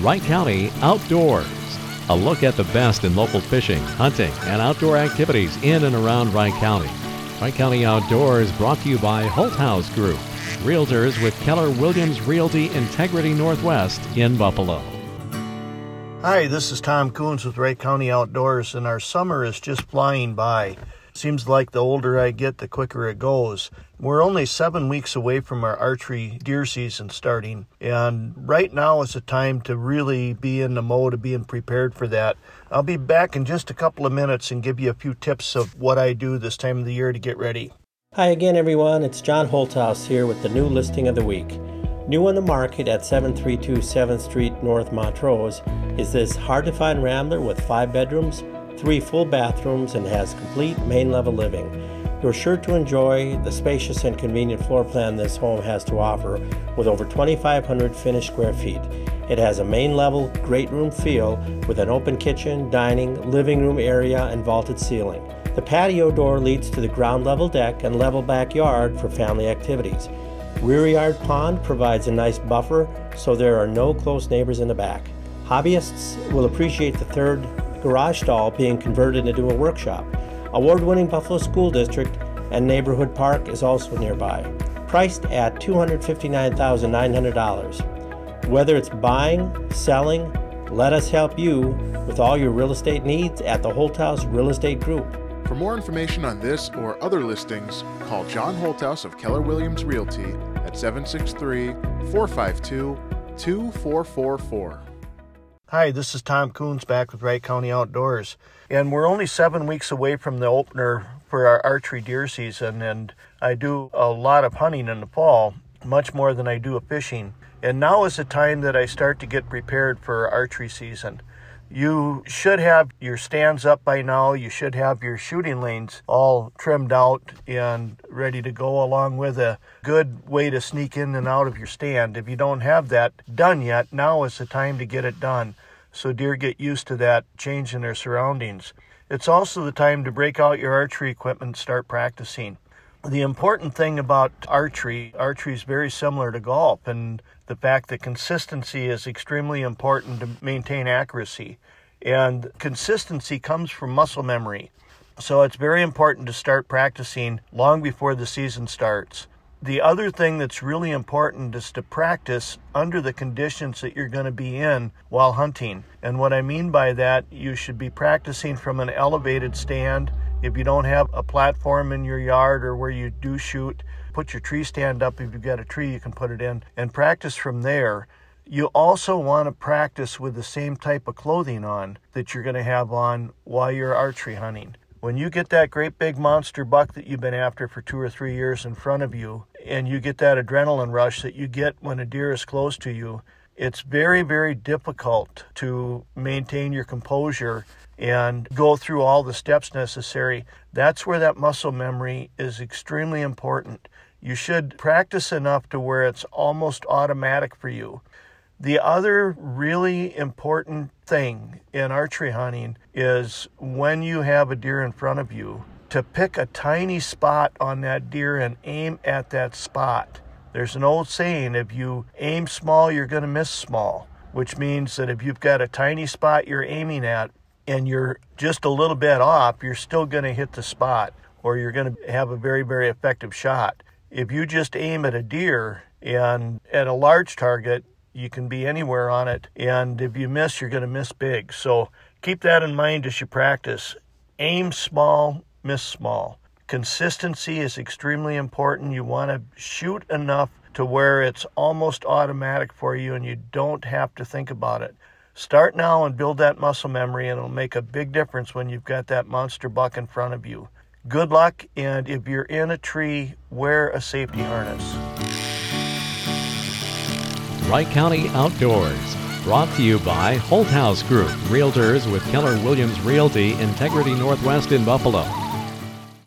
Wright County Outdoors. A look at the best in local fishing, hunting, and outdoor activities in and around Wright County. Wright County Outdoors brought to you by Holthouse Group, Realtors with Keller Williams Realty Integrity Northwest in Buffalo. Hi, this is Tom Coons with Wright County Outdoors, and our summer is just flying by. Seems like the older I get, the quicker it goes. We're only seven weeks away from our archery deer season starting, and right now is the time to really be in the mode of being prepared for that. I'll be back in just a couple of minutes and give you a few tips of what I do this time of the year to get ready. Hi again, everyone. It's John Holthouse here with the new listing of the week. New on the market at 732 7th Street North Montrose is this hard to find rambler with five bedrooms, three full bathrooms, and has complete main level living. You're sure to enjoy the spacious and convenient floor plan this home has to offer with over 2,500 finished square feet. It has a main level, great room feel with an open kitchen, dining, living room area, and vaulted ceiling. The patio door leads to the ground level deck and level backyard for family activities. Rear yard pond provides a nice buffer so there are no close neighbors in the back. Hobbyists will appreciate the third garage stall being converted into a workshop. Award winning Buffalo School District and Neighborhood Park is also nearby, priced at $259,900. Whether it's buying, selling, let us help you with all your real estate needs at the Holthouse Real Estate Group. For more information on this or other listings, call John Holthouse of Keller Williams Realty at 763 452 2444. Hi, this is Tom Coons back with Wright County Outdoors. And we're only seven weeks away from the opener for our archery deer season. And I do a lot of hunting in the fall, much more than I do of fishing. And now is the time that I start to get prepared for archery season. You should have your stands up by now. You should have your shooting lanes all trimmed out and ready to go, along with a good way to sneak in and out of your stand. If you don't have that done yet, now is the time to get it done so deer get used to that change in their surroundings. It's also the time to break out your archery equipment and start practicing. The important thing about archery, archery is very similar to golf, and the fact that consistency is extremely important to maintain accuracy. And consistency comes from muscle memory. So it's very important to start practicing long before the season starts. The other thing that's really important is to practice under the conditions that you're going to be in while hunting. And what I mean by that, you should be practicing from an elevated stand. If you don't have a platform in your yard or where you do shoot, put your tree stand up. If you've got a tree, you can put it in and practice from there. You also want to practice with the same type of clothing on that you're going to have on while you're archery hunting. When you get that great big monster buck that you've been after for two or three years in front of you, and you get that adrenaline rush that you get when a deer is close to you, it's very, very difficult to maintain your composure and go through all the steps necessary. That's where that muscle memory is extremely important. You should practice enough to where it's almost automatic for you. The other really important thing in archery hunting is when you have a deer in front of you, to pick a tiny spot on that deer and aim at that spot. There's an old saying if you aim small, you're going to miss small, which means that if you've got a tiny spot you're aiming at and you're just a little bit off, you're still going to hit the spot or you're going to have a very, very effective shot. If you just aim at a deer and at a large target, you can be anywhere on it. And if you miss, you're going to miss big. So keep that in mind as you practice. Aim small, miss small. Consistency is extremely important. You want to shoot enough to where it's almost automatic for you and you don't have to think about it. Start now and build that muscle memory, and it'll make a big difference when you've got that monster buck in front of you. Good luck, and if you're in a tree, wear a safety harness. Wright County Outdoors, brought to you by Holthouse Group, Realtors with Keller Williams Realty Integrity Northwest in Buffalo.